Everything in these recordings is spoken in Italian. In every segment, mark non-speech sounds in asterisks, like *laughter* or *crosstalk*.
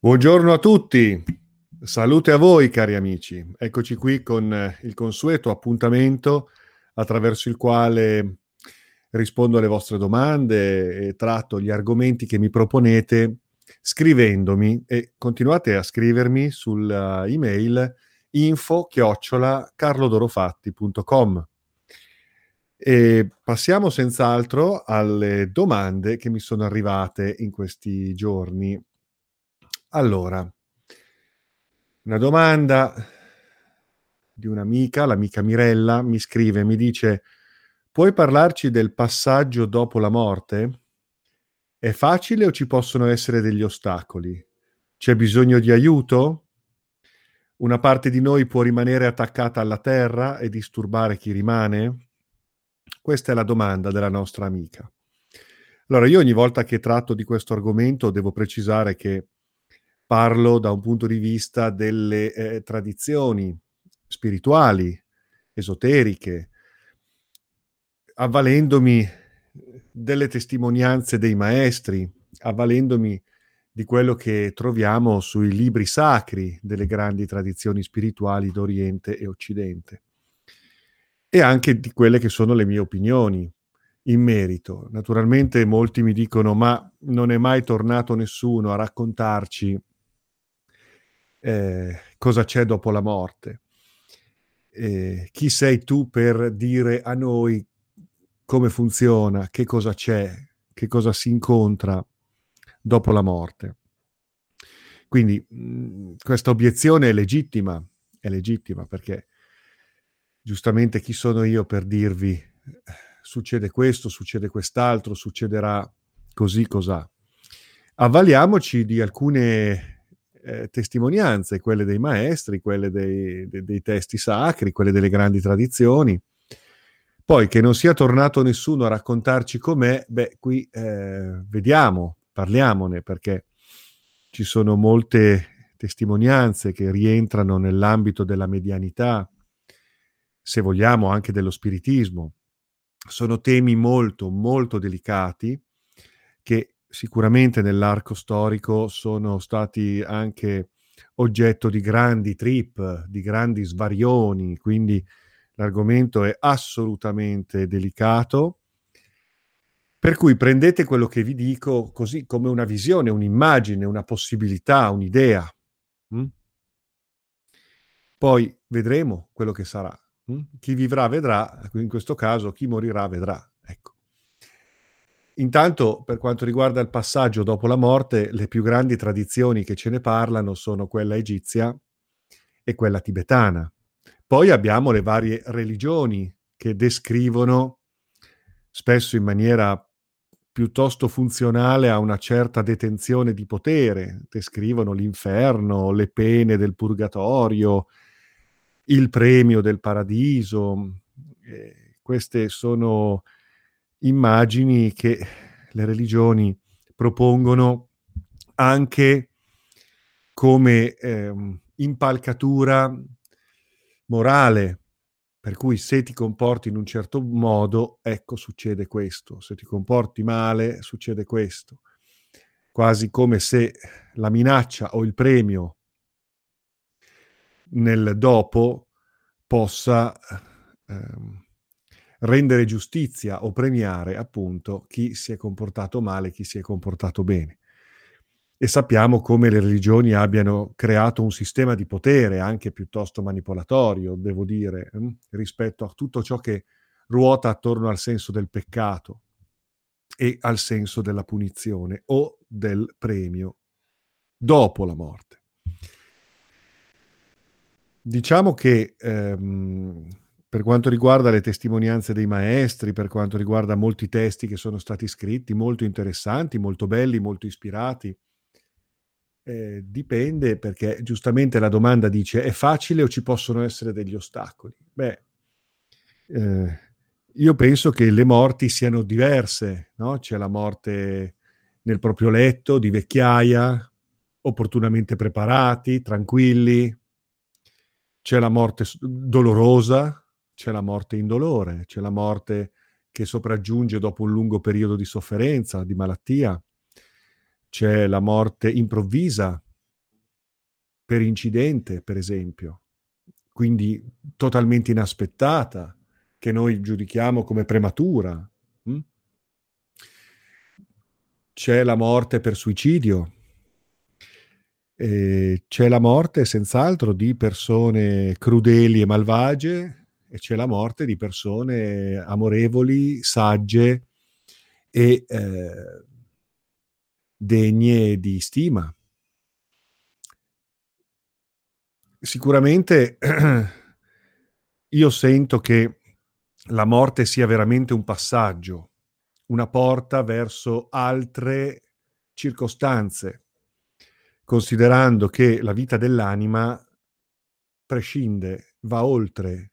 Buongiorno a tutti, salute a voi cari amici. Eccoci qui con eh, il consueto appuntamento attraverso il quale rispondo alle vostre domande e tratto gli argomenti che mi proponete scrivendomi e continuate a scrivermi sull'email info chiocciola carlodorofatti.com. E passiamo senz'altro alle domande che mi sono arrivate in questi giorni allora, una domanda di un'amica, l'amica Mirella, mi scrive, mi dice, puoi parlarci del passaggio dopo la morte? È facile o ci possono essere degli ostacoli? C'è bisogno di aiuto? Una parte di noi può rimanere attaccata alla terra e disturbare chi rimane? Questa è la domanda della nostra amica. Allora, io ogni volta che tratto di questo argomento devo precisare che parlo da un punto di vista delle eh, tradizioni spirituali, esoteriche, avvalendomi delle testimonianze dei maestri, avvalendomi di quello che troviamo sui libri sacri delle grandi tradizioni spirituali d'Oriente e Occidente e anche di quelle che sono le mie opinioni in merito. Naturalmente molti mi dicono ma non è mai tornato nessuno a raccontarci eh, cosa c'è dopo la morte. Eh, chi sei tu per dire a noi come funziona, che cosa c'è, che cosa si incontra dopo la morte? Quindi mh, mm, questa obiezione è legittima, è legittima perché giustamente chi sono io per dirvi succede questo, succede quest'altro, succederà così, cos'ha. Avvaliamoci di alcune eh, testimonianze, quelle dei maestri, quelle dei, dei, dei testi sacri, quelle delle grandi tradizioni. Poi che non sia tornato nessuno a raccontarci com'è, beh, qui eh, vediamo, parliamone, perché ci sono molte testimonianze che rientrano nell'ambito della medianità, se vogliamo anche dello spiritismo. Sono temi molto, molto delicati che sicuramente nell'arco storico sono stati anche oggetto di grandi trip, di grandi svarioni, quindi l'argomento è assolutamente delicato. Per cui prendete quello che vi dico così come una visione, un'immagine, una possibilità, un'idea. Mm? Poi vedremo quello che sarà. Mm? Chi vivrà vedrà, in questo caso chi morirà vedrà. Ecco. Intanto, per quanto riguarda il passaggio dopo la morte, le più grandi tradizioni che ce ne parlano sono quella egizia e quella tibetana. Poi abbiamo le varie religioni che descrivono, spesso in maniera piuttosto funzionale a una certa detenzione di potere, descrivono l'inferno, le pene del purgatorio, il premio del paradiso. Eh, queste sono immagini che le religioni propongono anche come eh, impalcatura morale, per cui se ti comporti in un certo modo, ecco succede questo, se ti comporti male, succede questo, quasi come se la minaccia o il premio nel dopo possa ehm, rendere giustizia o premiare appunto chi si è comportato male, chi si è comportato bene. E sappiamo come le religioni abbiano creato un sistema di potere anche piuttosto manipolatorio, devo dire, hm, rispetto a tutto ciò che ruota attorno al senso del peccato e al senso della punizione o del premio dopo la morte. Diciamo che ehm, per quanto riguarda le testimonianze dei maestri, per quanto riguarda molti testi che sono stati scritti, molto interessanti, molto belli, molto ispirati, eh, dipende perché giustamente la domanda dice è facile o ci possono essere degli ostacoli? Beh, eh, io penso che le morti siano diverse, no? C'è la morte nel proprio letto, di vecchiaia, opportunamente preparati, tranquilli, c'è la morte dolorosa, c'è la morte indolore, c'è la morte che sopraggiunge dopo un lungo periodo di sofferenza, di malattia, c'è la morte improvvisa, per incidente, per esempio, quindi totalmente inaspettata, che noi giudichiamo come prematura. Hm? C'è la morte per suicidio, e c'è la morte senz'altro di persone crudeli e malvagie e c'è la morte di persone amorevoli, sagge e eh, degne di stima. Sicuramente *clears throat* io sento che la morte sia veramente un passaggio, una porta verso altre circostanze, considerando che la vita dell'anima prescinde, va oltre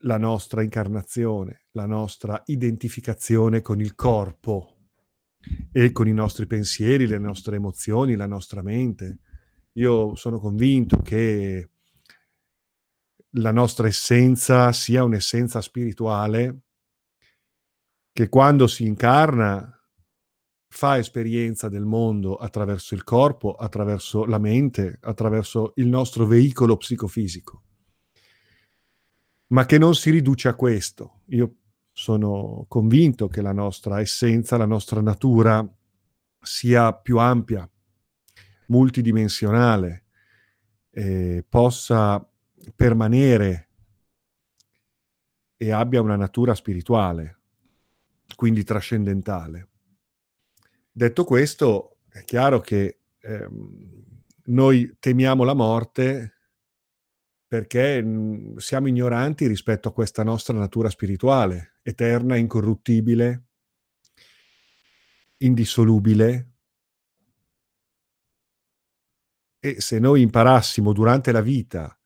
la nostra incarnazione, la nostra identificazione con il corpo e con i nostri pensieri, le nostre emozioni, la nostra mente. Io sono convinto che la nostra essenza sia un'essenza spirituale che quando si incarna fa esperienza del mondo attraverso il corpo, attraverso la mente, attraverso il nostro veicolo psicofisico, ma che non si riduce a questo. Io sono convinto che la nostra essenza, la nostra natura sia più ampia, multidimensionale, eh, possa permanere e abbia una natura spirituale, quindi trascendentale. Detto questo, è chiaro che ehm, noi temiamo la morte perché mh, siamo ignoranti rispetto a questa nostra natura spirituale, eterna, incorruttibile, indissolubile. E se noi imparassimo durante la vita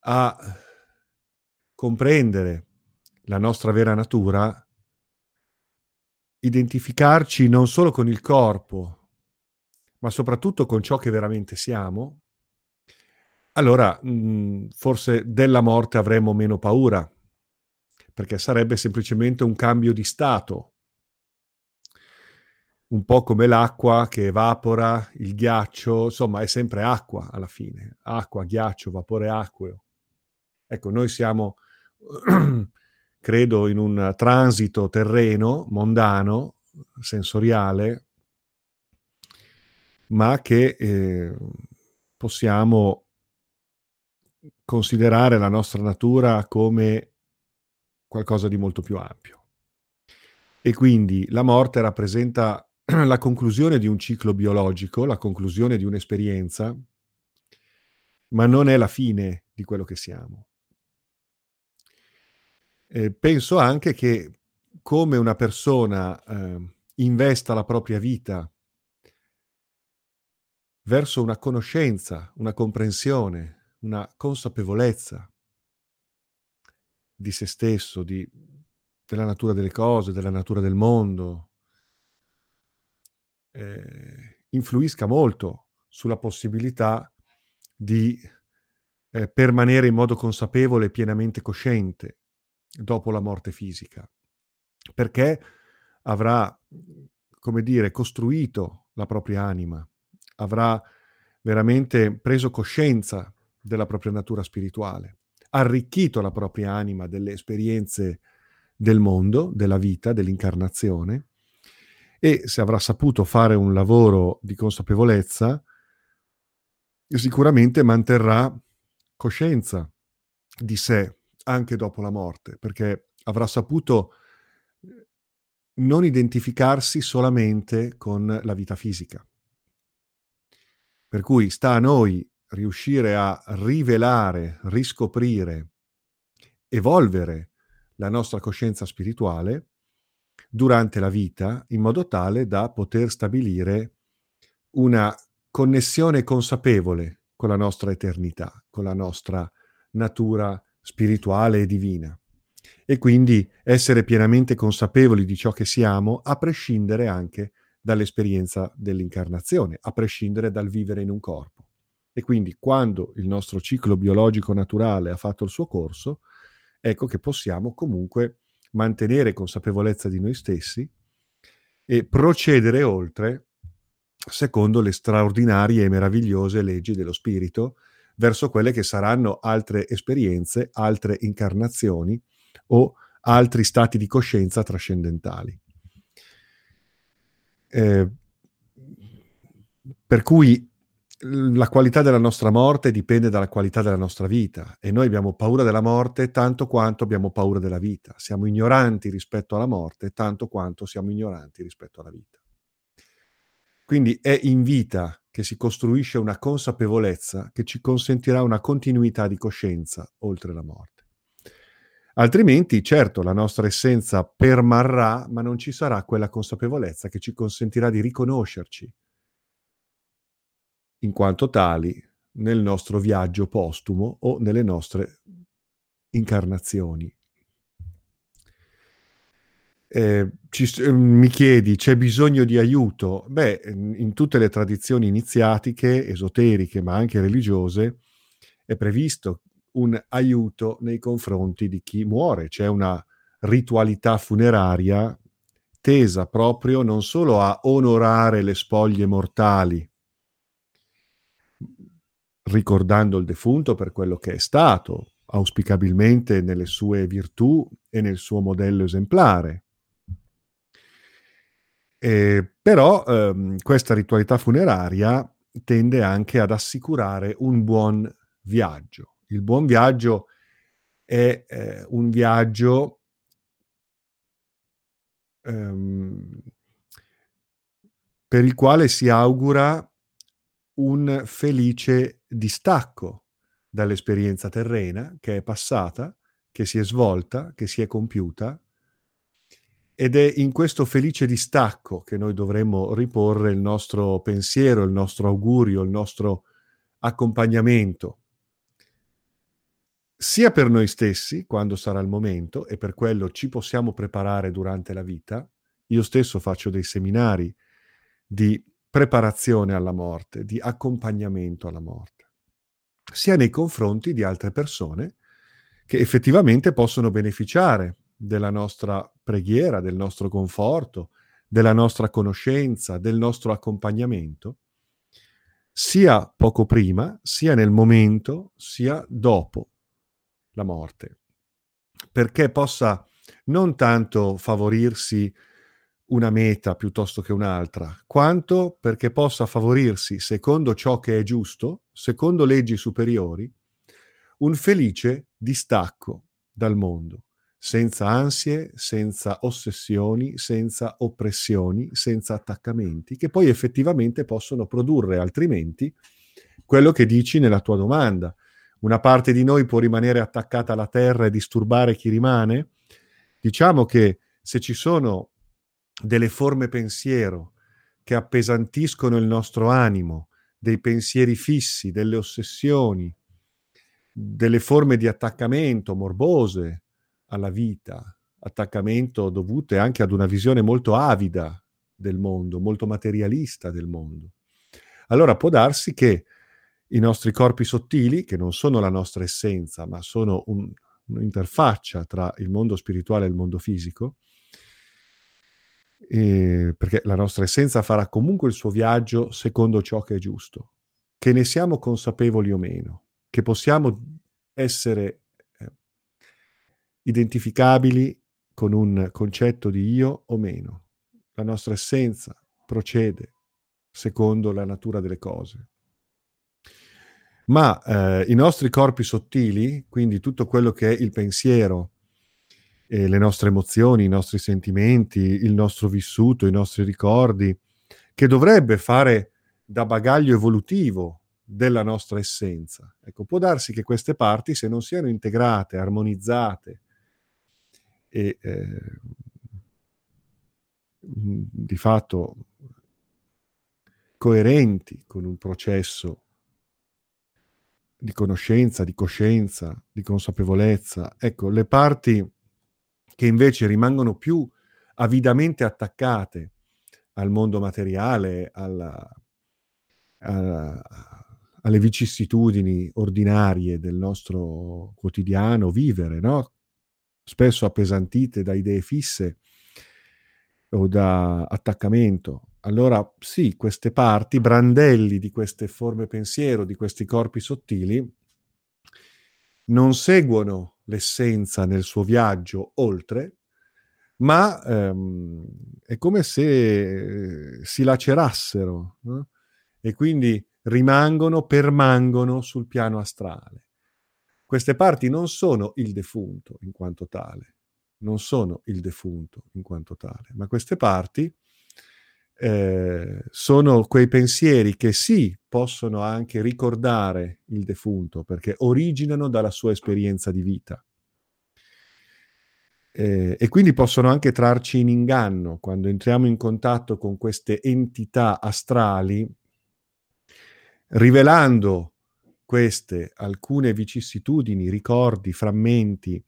a comprendere la nostra vera natura, identificarci non solo con il corpo, ma soprattutto con ciò che veramente siamo, allora mh, mhmm, forse della morte avremmo meno paura, perché sarebbe semplicemente un cambio di stato, un po' come l'acqua che evapora, il ghiaccio, insomma è sempre acqua alla fine, acqua, ghiaccio, vapore acqueo. Ecco, noi siamo, *clears throat* credo, in un transito terreno, mondano, sensoriale, ma che eh, possiamo considerare la nostra natura come qualcosa di molto più ampio. E quindi la morte rappresenta *clears throat* la conclusione di un ciclo biologico, la conclusione di un'esperienza, ma non è la fine di quello che siamo. Eh, penso anche che come una persona eh, investa la propria vita verso una conoscenza, una comprensione, una consapevolezza di se stesso, di, della natura delle cose, della natura del mondo, eh, influisca molto sulla possibilità di eh, permanere in modo consapevole e pienamente cosciente dopo la morte fisica, perché avrà, come dire, costruito la propria anima, avrà veramente preso coscienza della propria natura spirituale, arricchito la propria anima delle esperienze del mondo, della vita, dell'incarnazione e se avrà saputo fare un lavoro di consapevolezza, sicuramente manterrà coscienza di sé anche dopo la morte, perché avrà saputo non identificarsi solamente con la vita fisica. Per cui sta a noi riuscire a rivelare, riscoprire, evolvere la nostra coscienza spirituale durante la vita in modo tale da poter stabilire una connessione consapevole con la nostra eternità, con la nostra natura spirituale e divina. E quindi essere pienamente consapevoli di ciò che siamo, a prescindere anche dall'esperienza dell'incarnazione, a prescindere dal vivere in un corpo. E quindi quando il nostro ciclo biologico naturale ha fatto il suo corso, ecco che possiamo comunque mantenere consapevolezza di noi stessi e procedere oltre secondo le straordinarie e meravigliose leggi dello spirito, verso quelle che saranno altre esperienze, altre incarnazioni o altri stati di coscienza trascendentali. Eh, per cui la qualità della nostra morte dipende dalla qualità della nostra vita e noi abbiamo paura della morte tanto quanto abbiamo paura della vita. Siamo ignoranti rispetto alla morte tanto quanto siamo ignoranti rispetto alla vita. Quindi è in vita che si costruisce una consapevolezza che ci consentirà una continuità di coscienza oltre la morte. Altrimenti, certo, la nostra essenza permarrà, ma non ci sarà quella consapevolezza che ci consentirà di riconoscerci in quanto tali nel nostro viaggio postumo o nelle nostre incarnazioni. Eh, ci, mi chiedi, c'è bisogno di aiuto? Beh, in tutte le tradizioni iniziatiche, esoteriche, ma anche religiose, è previsto un aiuto nei confronti di chi muore. C'è una ritualità funeraria tesa proprio non solo a onorare le spoglie mortali ricordando il defunto per quello che è stato, auspicabilmente nelle sue virtù e nel suo modello esemplare. Eh, però ehm, questa ritualità funeraria tende anche ad assicurare un buon viaggio. Il buon viaggio è eh, un viaggio ehm, per il quale si augura un felice distacco dall'esperienza terrena che è passata, che si è svolta, che si è compiuta, ed è in questo felice distacco che noi dovremmo riporre il nostro pensiero, il nostro augurio, il nostro accompagnamento, sia per noi stessi, quando sarà il momento, e per quello ci possiamo preparare durante la vita. Io stesso faccio dei seminari di preparazione alla morte, di accompagnamento alla morte, sia nei confronti di altre persone che effettivamente possono beneficiare della nostra preghiera, del nostro conforto, della nostra conoscenza, del nostro accompagnamento, sia poco prima, sia nel momento, sia dopo la morte, perché possa non tanto favorirsi una meta piuttosto che un'altra, quanto perché possa favorirsi, secondo ciò che è giusto, secondo leggi superiori, un felice distacco dal mondo, senza ansie, senza ossessioni, senza oppressioni, senza attaccamenti, che poi effettivamente possono produrre altrimenti quello che dici nella tua domanda. Una parte di noi può rimanere attaccata alla terra e disturbare chi rimane? Diciamo che se ci sono delle forme pensiero che appesantiscono il nostro animo, dei pensieri fissi, delle ossessioni, delle forme di attaccamento morbose alla vita, attaccamento dovute anche ad una visione molto avida del mondo, molto materialista del mondo. Allora può darsi che i nostri corpi sottili, che non sono la nostra essenza, ma sono un, un'interfaccia tra il mondo spirituale e il mondo fisico, eh, perché la nostra essenza farà comunque il suo viaggio secondo ciò che è giusto, che ne siamo consapevoli o meno, che possiamo essere eh, identificabili con un concetto di io o meno. La nostra essenza procede secondo la natura delle cose. Ma eh, i nostri corpi sottili, quindi tutto quello che è il pensiero, eh, le nostre emozioni, i nostri sentimenti, il nostro vissuto, i nostri ricordi, che dovrebbe fare da bagaglio evolutivo della nostra essenza. Ecco, può darsi che queste parti, se non siano integrate, armonizzate e eh, di fatto coerenti con un processo di conoscenza, di coscienza, di consapevolezza, ecco, le parti che invece rimangono più avidamente attaccate al mondo materiale, alla, alla, alle vicissitudini ordinarie del nostro quotidiano vivere, no? spesso appesantite da idee fisse, o da attaccamento. Allora sì, queste parti, brandelli di queste forme pensiero, di questi corpi sottili, non seguono l'essenza nel suo viaggio oltre, ma ehm, è come se si lacerassero no? e quindi rimangono, permangono sul piano astrale. Queste parti non sono il defunto in quanto tale, non sono il defunto in quanto tale, ma queste parti eh, sono quei pensieri che sì, possono anche ricordare il defunto, perché originano dalla sua esperienza di vita. Eh, e quindi possono anche trarci in inganno quando entriamo in contatto con queste entità astrali, rivelando queste alcune vicissitudini, ricordi, frammenti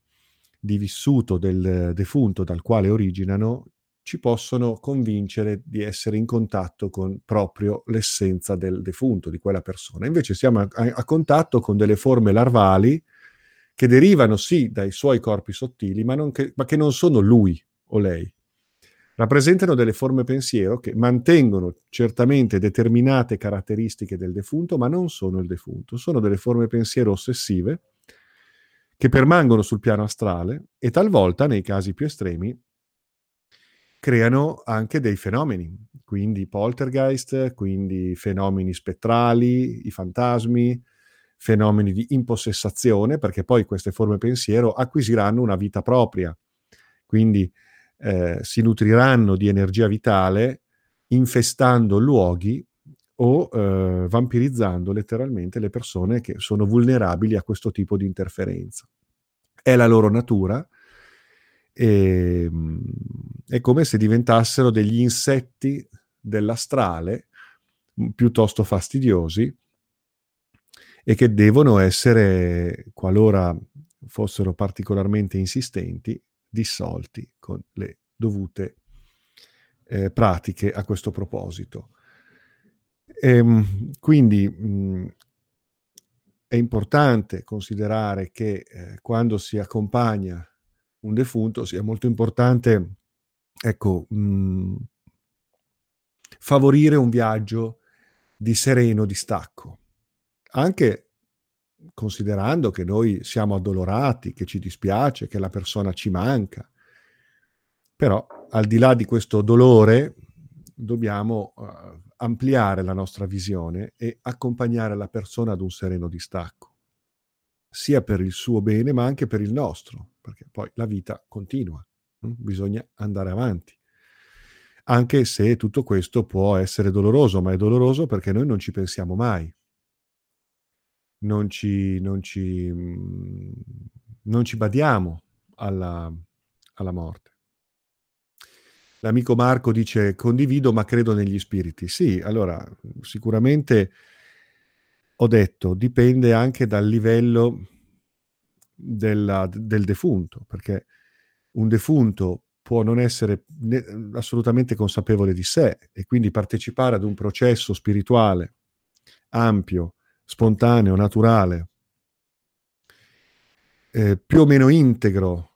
di vissuto del defunto dal quale originano, ci possono convincere di essere in contatto con proprio l'essenza del defunto, di quella persona. Invece siamo a, a contatto con delle forme larvali che derivano sì dai suoi corpi sottili, ma, che, ma che non sono lui o lei. Rappresentano delle forme pensiero che mantengono certamente determinate caratteristiche del defunto, ma non sono il defunto. Sono delle forme pensiero ossessive che permangono sul piano astrale e talvolta, nei casi più estremi, creano anche dei fenomeni, quindi poltergeist, quindi fenomeni spettrali, i fantasmi, fenomeni di impossessazione, perché poi queste forme pensiero acquisiranno una vita propria, quindi eh, si nutriranno di energia vitale infestando luoghi o eh, vampirizzando letteralmente le persone che sono vulnerabili a questo tipo di interferenza. È la loro natura, e, ehm, è come se diventassero degli insetti dell'astrale piuttosto fastidiosi e che devono essere, qualora fossero particolarmente insistenti, dissolti con le dovute eh, pratiche a questo proposito. E, ehm, quindi mh, è importante considerare che eh, quando si accompagna un defunto sia molto importante, ecco, mh, favorire un viaggio di sereno distacco anche considerando che noi siamo addolorati, che ci dispiace, che la persona ci manca. Però al di là di questo dolore dobbiamo uh, ampliare la nostra visione e accompagnare la persona ad un sereno distacco, sia per il suo bene ma anche per il nostro, perché poi la vita continua, hm? bisogna andare avanti. Anche se tutto questo può essere doloroso, ma è doloroso perché noi non ci pensiamo mai non ci, non ci, mhmm, non ci badiamo alla, alla morte. L'amico Marco dice condivido ma credo negli spiriti. Sì, allora sicuramente ho detto dipende anche dal livello della, del defunto, perché un defunto può non essere ne, assolutamente consapevole di sé e quindi partecipare ad un processo spirituale ampio spontaneo, naturale, eh, più o meno integro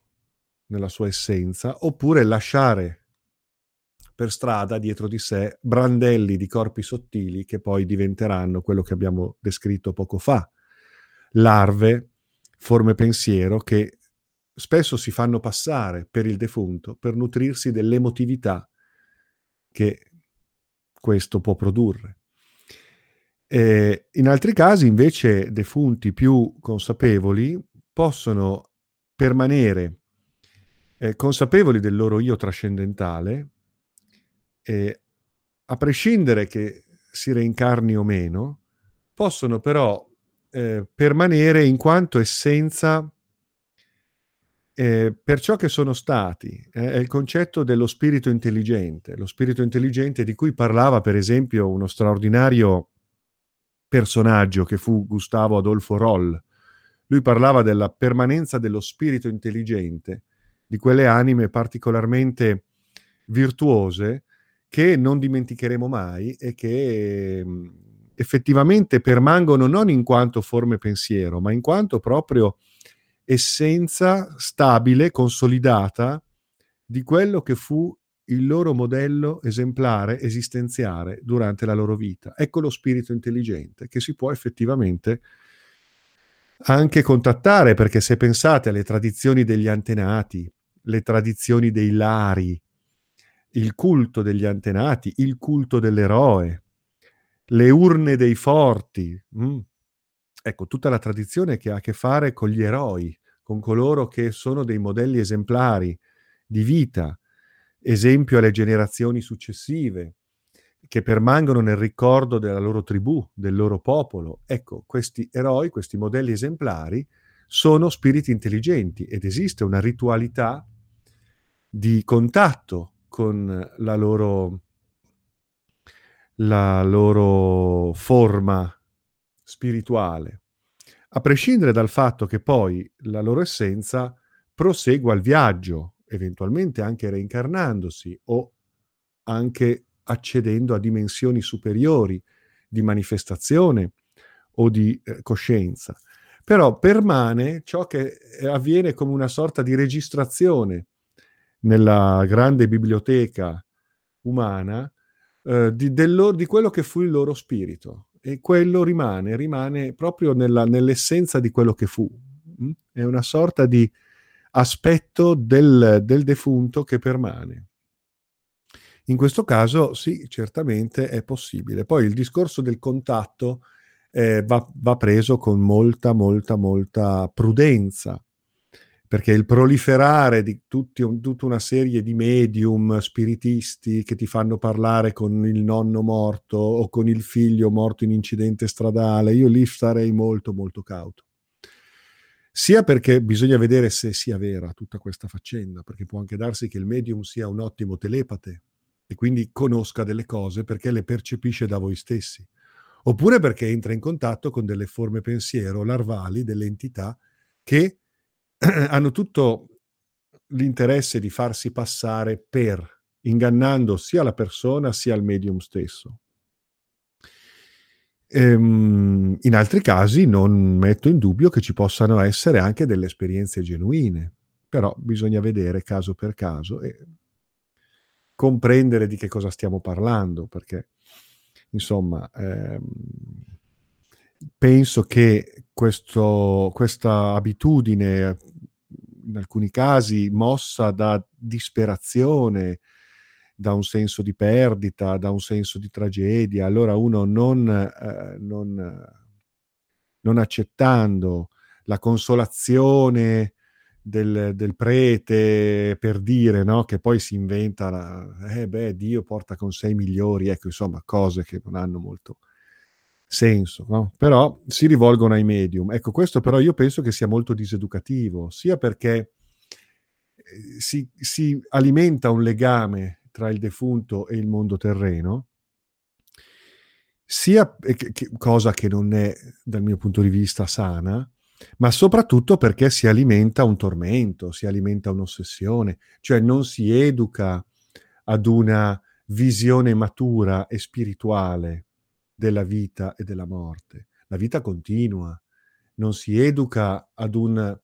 nella sua essenza, oppure lasciare per strada dietro di sé brandelli di corpi sottili che poi diventeranno quello che abbiamo descritto poco fa, larve, forme pensiero che spesso si fanno passare per il defunto per nutrirsi dell'emotività che questo può produrre. Eh, in altri casi, invece, defunti più consapevoli possono permanere eh, consapevoli del loro io trascendentale, eh, a prescindere che si reincarni o meno, possono però eh, permanere in quanto essenza eh, per ciò che sono stati. Eh, è il concetto dello spirito intelligente, lo spirito intelligente di cui parlava per esempio uno straordinario personaggio che fu Gustavo Adolfo Roll. Lui parlava della permanenza dello spirito intelligente, di quelle anime particolarmente virtuose che non dimenticheremo mai e che mm, effettivamente permangono non in quanto forme pensiero, ma in quanto proprio essenza stabile, consolidata di quello che fu il loro modello esemplare esistenziale durante la loro vita. Ecco lo spirito intelligente che si può effettivamente anche contattare, perché se pensate alle tradizioni degli antenati, le tradizioni dei lari, il culto degli antenati, il culto dell'eroe, le urne dei forti, mm. ecco tutta la tradizione che ha a che fare con gli eroi, con coloro che sono dei modelli esemplari di vita, esempio alle generazioni successive, che permangono nel ricordo della loro tribù, del loro popolo. Ecco, questi eroi, questi modelli esemplari, sono spiriti intelligenti ed esiste una ritualità di contatto con la loro, la loro forma spirituale, a prescindere dal fatto che poi la loro essenza prosegua il viaggio, eventualmente anche reincarnandosi o anche accedendo a dimensioni superiori di manifestazione o di eh, coscienza. Però permane ciò che avviene come una sorta di registrazione nella grande biblioteca umana eh, di, dello, di, quello che fu il loro spirito. E quello rimane, rimane proprio nella, nell'essenza di quello che fu. Mm? È una sorta di aspetto del, del defunto che permane. In questo caso sì, certamente è possibile. Poi il discorso del contatto eh, va, va, preso con molta, molta, molta prudenza, perché il proliferare di tutti, un, tutta una serie di medium spiritisti che ti fanno parlare con il nonno morto o con il figlio morto in incidente stradale, io lì starei molto, molto cauto. Sia perché bisogna vedere se sia vera tutta questa faccenda, perché può anche darsi che il medium sia un ottimo telepate e quindi conosca delle cose perché le percepisce da voi stessi, oppure perché entra in contatto con delle forme pensiero larvali, delle entità che *clears throat* hanno tutto l'interesse di farsi passare per, ingannando sia la persona sia il medium stesso. Ehm, in altri casi non metto in dubbio che ci possano essere anche delle esperienze genuine, però bisogna vedere caso per caso e comprendere di che cosa stiamo parlando, perché insomma ehm, penso che questo, questa abitudine, in alcuni casi mossa da disperazione, da un senso di perdita, da un senso di tragedia, allora uno non, eh, non, non accettando la consolazione del, del, prete per dire no? che poi si inventa, la, eh beh, Dio porta con sé i migliori, ecco, insomma, cose che non hanno molto senso, no? però si rivolgono ai medium. Ecco, questo però io penso che sia molto diseducativo, sia perché eh, si, si alimenta un legame tra il defunto e il mondo terreno, sia che, cosa che non è dal mio punto di vista sana, ma soprattutto perché si alimenta un tormento, si alimenta un'ossessione, cioè non si educa ad una visione matura e spirituale della vita e della morte. La vita continua, non si educa ad un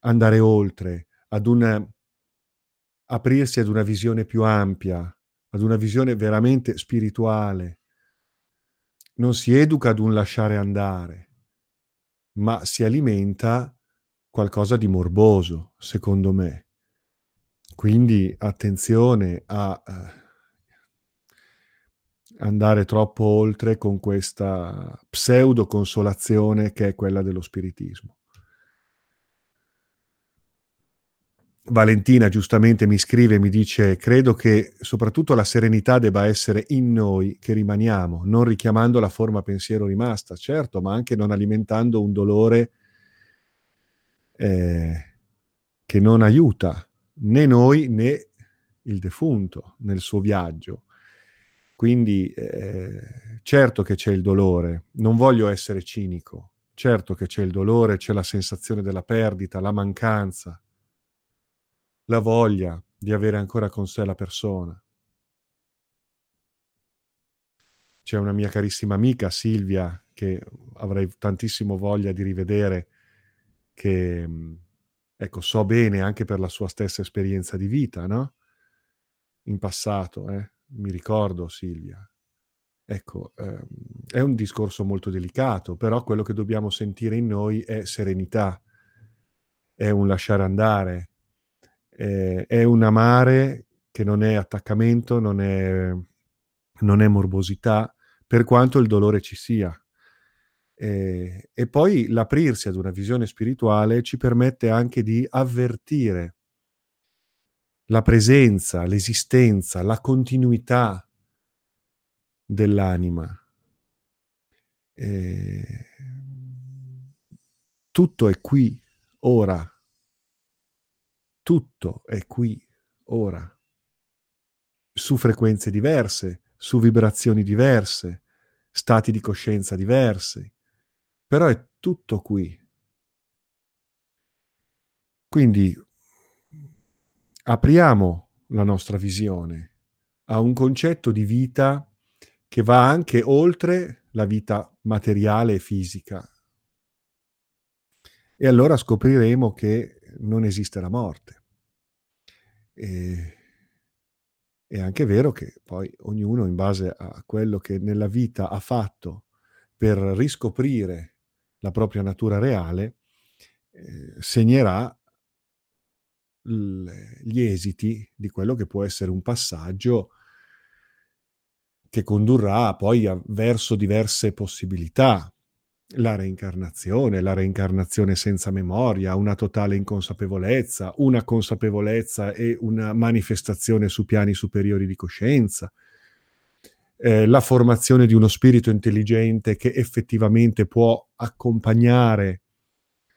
andare oltre, ad un aprirsi ad una visione più ampia, ad una visione veramente spirituale. Non si educa ad un lasciare andare, ma si alimenta qualcosa di morboso, secondo me. Quindi attenzione a uh, andare troppo oltre con questa pseudo consolazione che è quella dello spiritismo. Valentina giustamente mi scrive e mi dice credo che soprattutto la serenità debba essere in noi che rimaniamo, non richiamando la forma pensiero rimasta, certo, ma anche non alimentando un dolore eh, che non aiuta né noi né il defunto nel suo viaggio. Quindi eh, certo che c'è il dolore, non voglio essere cinico, certo che c'è il dolore, c'è la sensazione della perdita, la mancanza la voglia di avere ancora con sé la persona. C'è una mia carissima amica Silvia che avrei tantissimo voglia di rivedere, che ecco, so bene anche per la sua stessa esperienza di vita, no? in passato, eh? Mi ricordo Silvia. Ecco, ehm, è un discorso molto delicato, però quello che dobbiamo sentire in noi è serenità, è un lasciare andare, è, è un amare che non è attaccamento, non è, non è morbosità, per quanto il dolore ci sia. E, e poi l'aprirsi ad una visione spirituale ci permette anche di avvertire la presenza, l'esistenza, la continuità dell'anima. E tutto è qui, ora. Tutto è qui, ora. Su frequenze diverse, su vibrazioni diverse, stati di coscienza diversi, però è tutto qui. Quindi apriamo la nostra visione a un concetto di vita che va anche oltre la vita materiale e fisica. E allora scopriremo che non esiste la morte. E è anche vero che poi ognuno, in base a quello che nella vita ha fatto per riscoprire la propria natura reale, eh, segnerà gli esiti di quello che può essere un passaggio che condurrà poi a, verso diverse possibilità. La reincarnazione, la reincarnazione senza memoria, una totale inconsapevolezza, una consapevolezza e una manifestazione su piani superiori di coscienza, eh, la formazione di uno spirito intelligente che effettivamente può accompagnare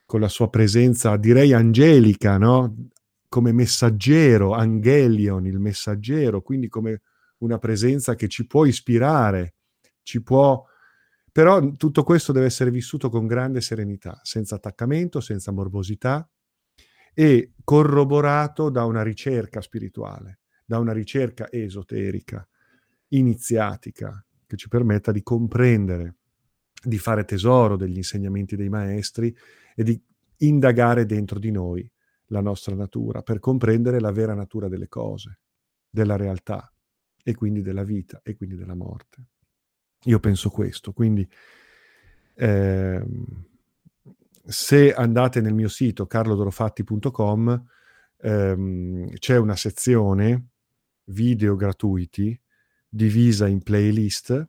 con la sua presenza, direi angelica, no? Come messaggero, angelion, il messaggero, quindi come una presenza che ci può ispirare, ci può... Però tutto questo deve essere vissuto con grande serenità, senza attaccamento, senza morbosità e corroborato da una ricerca spirituale, da una ricerca esoterica, iniziatica, che ci permetta di comprendere, di fare tesoro degli insegnamenti dei maestri e di indagare dentro di noi la nostra natura per comprendere la vera natura delle cose, della realtà e quindi della vita e quindi della morte. Io penso questo, quindi eh, se andate nel mio sito carlodorofatti.com ehm, c'è una sezione video gratuiti divisa in playlist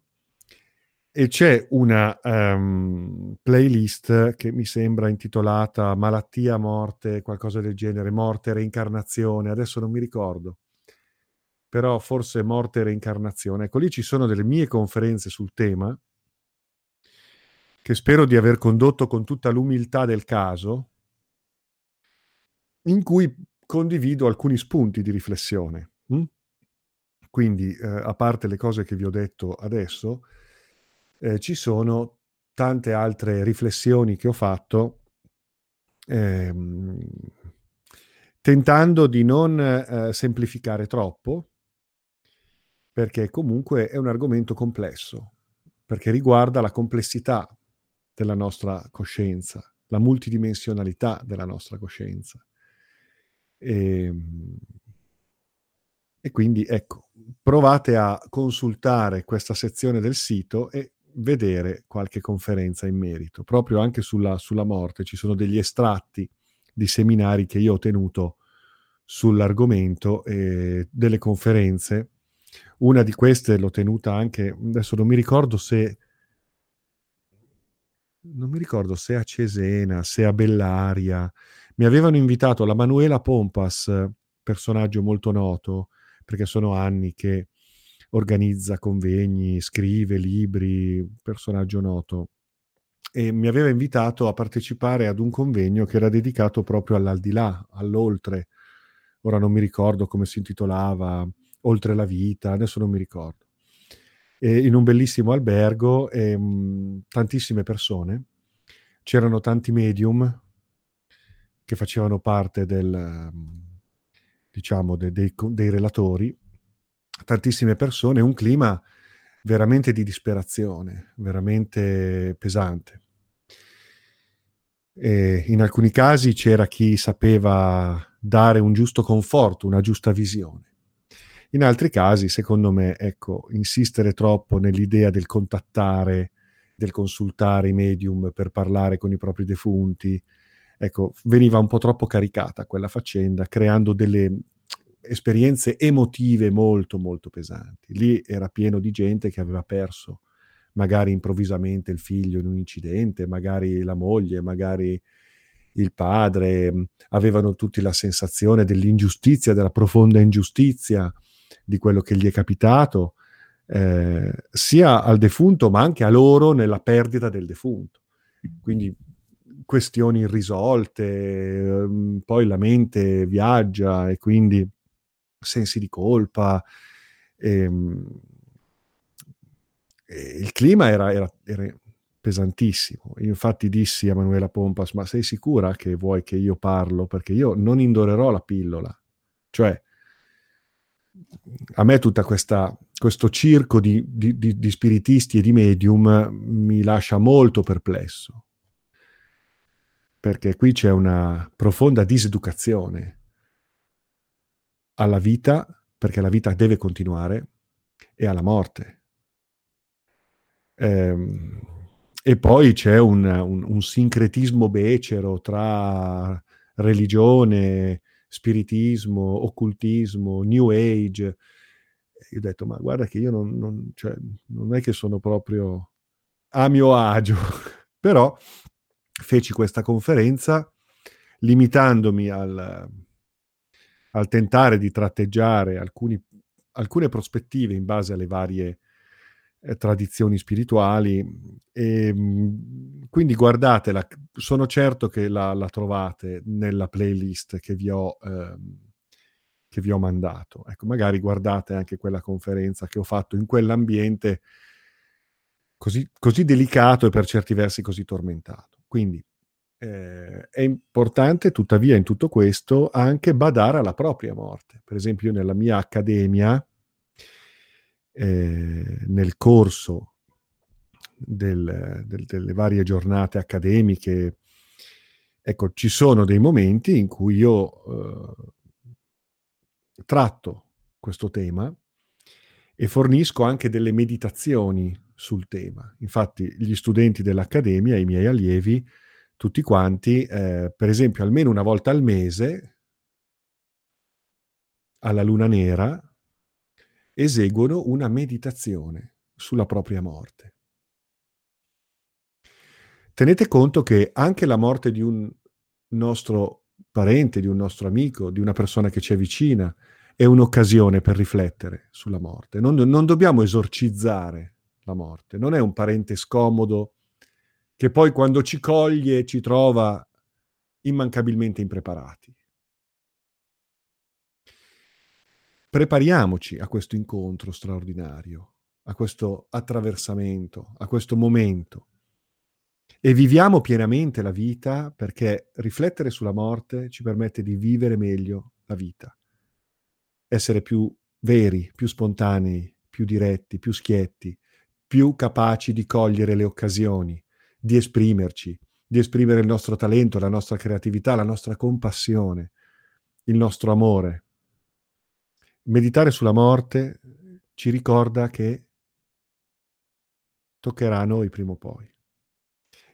e c'è una um, playlist che mi sembra intitolata Malattia, morte, qualcosa del genere, morte, reincarnazione, adesso non mi ricordo però forse morte reincarnazione. Ecco, lì ci sono delle mie conferenze sul tema, che spero di aver condotto con tutta l'umiltà del caso, in cui condivido alcuni spunti di riflessione. Hm? Quindi, eh, a parte le cose che vi ho detto adesso, eh, ci sono tante altre riflessioni che ho fatto ehm, tentando di non eh, semplificare troppo, perché comunque è un argomento complesso, perché riguarda la complessità della nostra coscienza, la multidimensionalità della nostra coscienza. E, ehm, e quindi ecco, provate a consultare questa sezione del sito e vedere qualche conferenza in merito. Proprio anche sulla, sulla morte ci sono degli estratti di seminari che io ho tenuto sull'argomento e delle conferenze una di queste l'ho tenuta anche, adesso non mi ricordo se non mi ricordo se a Cesena, se a Bellaria. Mi avevano invitato la Manuela Pompas, personaggio molto noto, perché sono anni che organizza convegni, scrive libri, personaggio noto. E mi aveva invitato a partecipare ad un convegno che era dedicato proprio all'aldilà, all'oltre. Ora non mi ricordo come si intitolava, oltre la vita, adesso non mi ricordo. E in un bellissimo albergo, e, ehm, mh, tantissime persone, c'erano tanti medium che facevano parte del, diciamo, de, dei, dei relatori, tantissime persone, un clima veramente di disperazione, veramente pesante. E in alcuni casi c'era chi sapeva dare un giusto conforto, una giusta visione In altri casi, secondo me, ecco, insistere troppo nell'idea del contattare, del consultare i medium per parlare con i propri defunti, ecco, veniva un po' troppo caricata quella faccenda, creando delle esperienze emotive molto, molto pesanti. Lì era pieno di gente che aveva perso magari improvvisamente il figlio in un incidente, magari la moglie, magari il padre, avevano tutti la sensazione dell'ingiustizia, della profonda ingiustizia di quello che gli è capitato, eh, sia al defunto ma anche a loro nella perdita del defunto. Quindi questioni irrisolte, eh, poi la mente viaggia e quindi sensi di colpa. Ehm, e, il clima era, era, era pesantissimo. Io infatti dissi a Manuela Pompas, ma sei sicura che vuoi che io parlo? Perché io non indorerò la pillola. Cioè, a me tutto questo circo di, di, di, di, spiritisti e di medium mi lascia molto perplesso, perché qui c'è una profonda diseducazione alla vita, perché la vita deve continuare, e alla morte. Ehm, e poi c'è un, un, un, sincretismo becero tra religione, spiritismo, occultismo, New Age. Io ho detto, ma guarda che io non, non, cioè, non è che sono proprio a mio agio, *laughs* però feci questa conferenza limitandomi al, al tentare di tratteggiare alcuni, alcune prospettive in base alle varie eh, tradizioni spirituali. E, ehm, quindi guardatela, sono certo che la, la, trovate nella playlist che vi ho, ehm, che vi ho mandato. Ecco, magari guardate anche quella conferenza che ho fatto in quell'ambiente così, così delicato e per certi versi così tormentato. Quindi eh, è importante, tuttavia, in tutto questo anche badare alla propria morte. Per esempio, io nella mia accademia, eh, nel corso del, del, delle varie giornate accademiche, ecco, ci sono dei momenti in cui io eh, tratto questo tema e fornisco anche delle meditazioni sul tema. Infatti gli studenti dell'Accademia, i miei allievi, tutti quanti, eh, per esempio almeno una volta al mese, alla luna nera, eseguono una meditazione sulla propria morte. Tenete conto che anche la morte di un nostro parente, di un nostro amico, di una persona che ci è vicina, è un'occasione per riflettere sulla morte. Non, non dobbiamo esorcizzare la morte, non è un parente scomodo che poi quando ci coglie ci trova immancabilmente impreparati. prepariamoci a questo incontro straordinario, a questo attraversamento, a questo momento. E viviamo pienamente la vita perché riflettere sulla morte ci permette di vivere meglio la vita, essere più veri, più spontanei, più diretti, più schietti, più capaci di cogliere le occasioni, di esprimerci, di esprimere il nostro talento, la nostra creatività, la nostra compassione, il nostro amore, meditare sulla morte ci ricorda che toccherà a noi prima o poi.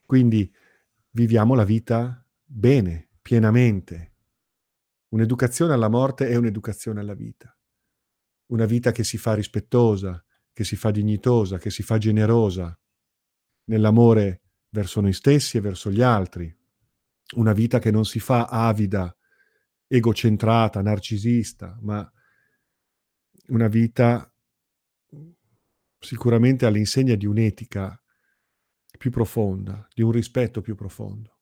Quindi viviamo la vita bene, pienamente. Un'educazione alla morte è un'educazione alla vita. Una vita che si fa rispettosa, che si fa dignitosa, che si fa generosa nell'amore verso noi stessi e verso gli altri. Una vita che non si fa avida, egocentrata, narcisista, ma una vita sicuramente all'insegna di un'etica più profonda, di un rispetto più profondo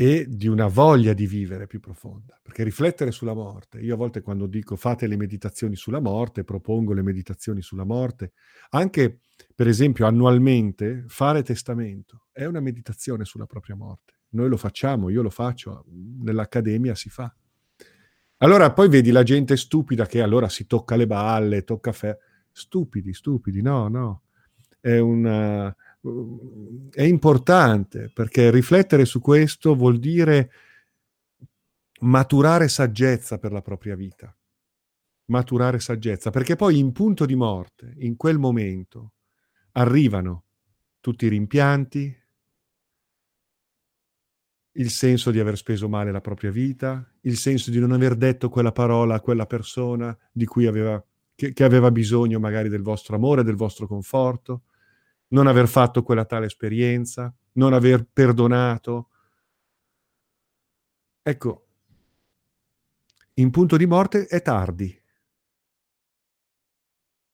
e di una voglia di vivere più profonda, perché riflettere sulla morte, io a volte quando dico fate le meditazioni sulla morte, propongo le meditazioni sulla morte, anche per esempio annualmente fare testamento è una meditazione sulla propria morte. Noi lo facciamo, io lo faccio, nell'accademia si fa. Allora poi vedi la gente stupida che allora si tocca le balle, tocca fe... Stupidi, stupidi, no, no. È, una, è importante perché riflettere su questo vuol dire maturare saggezza per la propria vita. maturare saggezza, perché poi in punto di morte, in quel momento, arrivano tutti i rimpianti, il senso di aver speso male la propria vita, il senso di non aver detto quella parola a quella persona di cui aveva, che, che aveva bisogno magari del vostro amore, del vostro conforto, non aver fatto quella tale esperienza, non aver perdonato. Ecco, in punto di morte è tardi.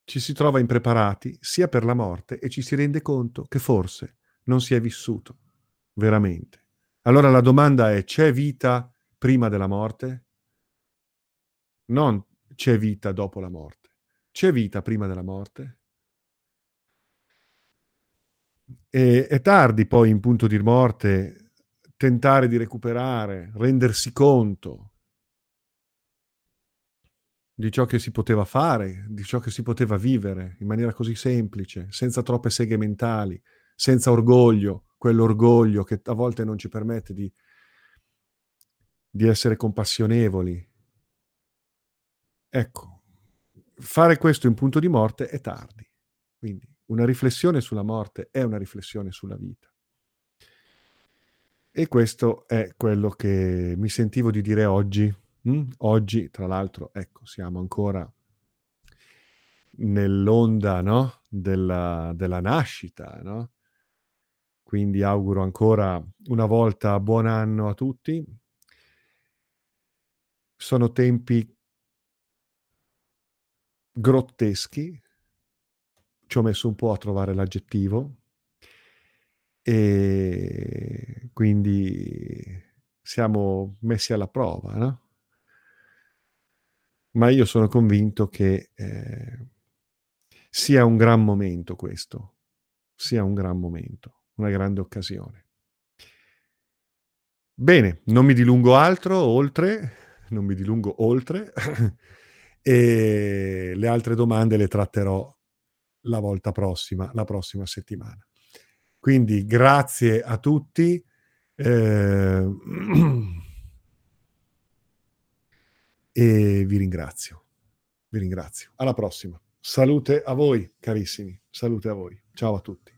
Ci si trova impreparati sia per la morte e ci si rende conto che forse non si è vissuto veramente. Allora la domanda è, c'è vita prima della morte? Non c'è vita dopo la morte. C'è vita prima della morte? E, è tardi poi in punto di morte tentare di recuperare, rendersi conto di ciò che si poteva fare, di ciò che si poteva vivere in maniera così semplice, senza troppe seghe mentali, senza orgoglio, quell'orgoglio che a volte non ci permette di, di essere compassionevoli. Ecco, fare questo in punto di morte è tardi. Quindi una riflessione sulla morte è una riflessione sulla vita. E questo è quello che mi sentivo di dire oggi. Mm? Oggi, tra l'altro, ecco, siamo ancora nell'onda no? della, della nascita, no? Quindi auguro ancora una volta buon anno a tutti. Sono tempi grotteschi, ci ho messo un po' a trovare l'aggettivo e quindi siamo messi alla prova, no? Ma io sono convinto che eh, sia un gran momento questo, sia un gran momento una grande occasione. Bene, non mi dilungo altro, oltre, non mi dilungo oltre, *laughs* e le altre domande le tratterò la volta prossima, la prossima settimana. Quindi grazie a tutti. Eh, *clears throat* e vi ringrazio. Vi ringrazio. Alla prossima. Salute a voi, carissimi. Salute a voi. Ciao a tutti.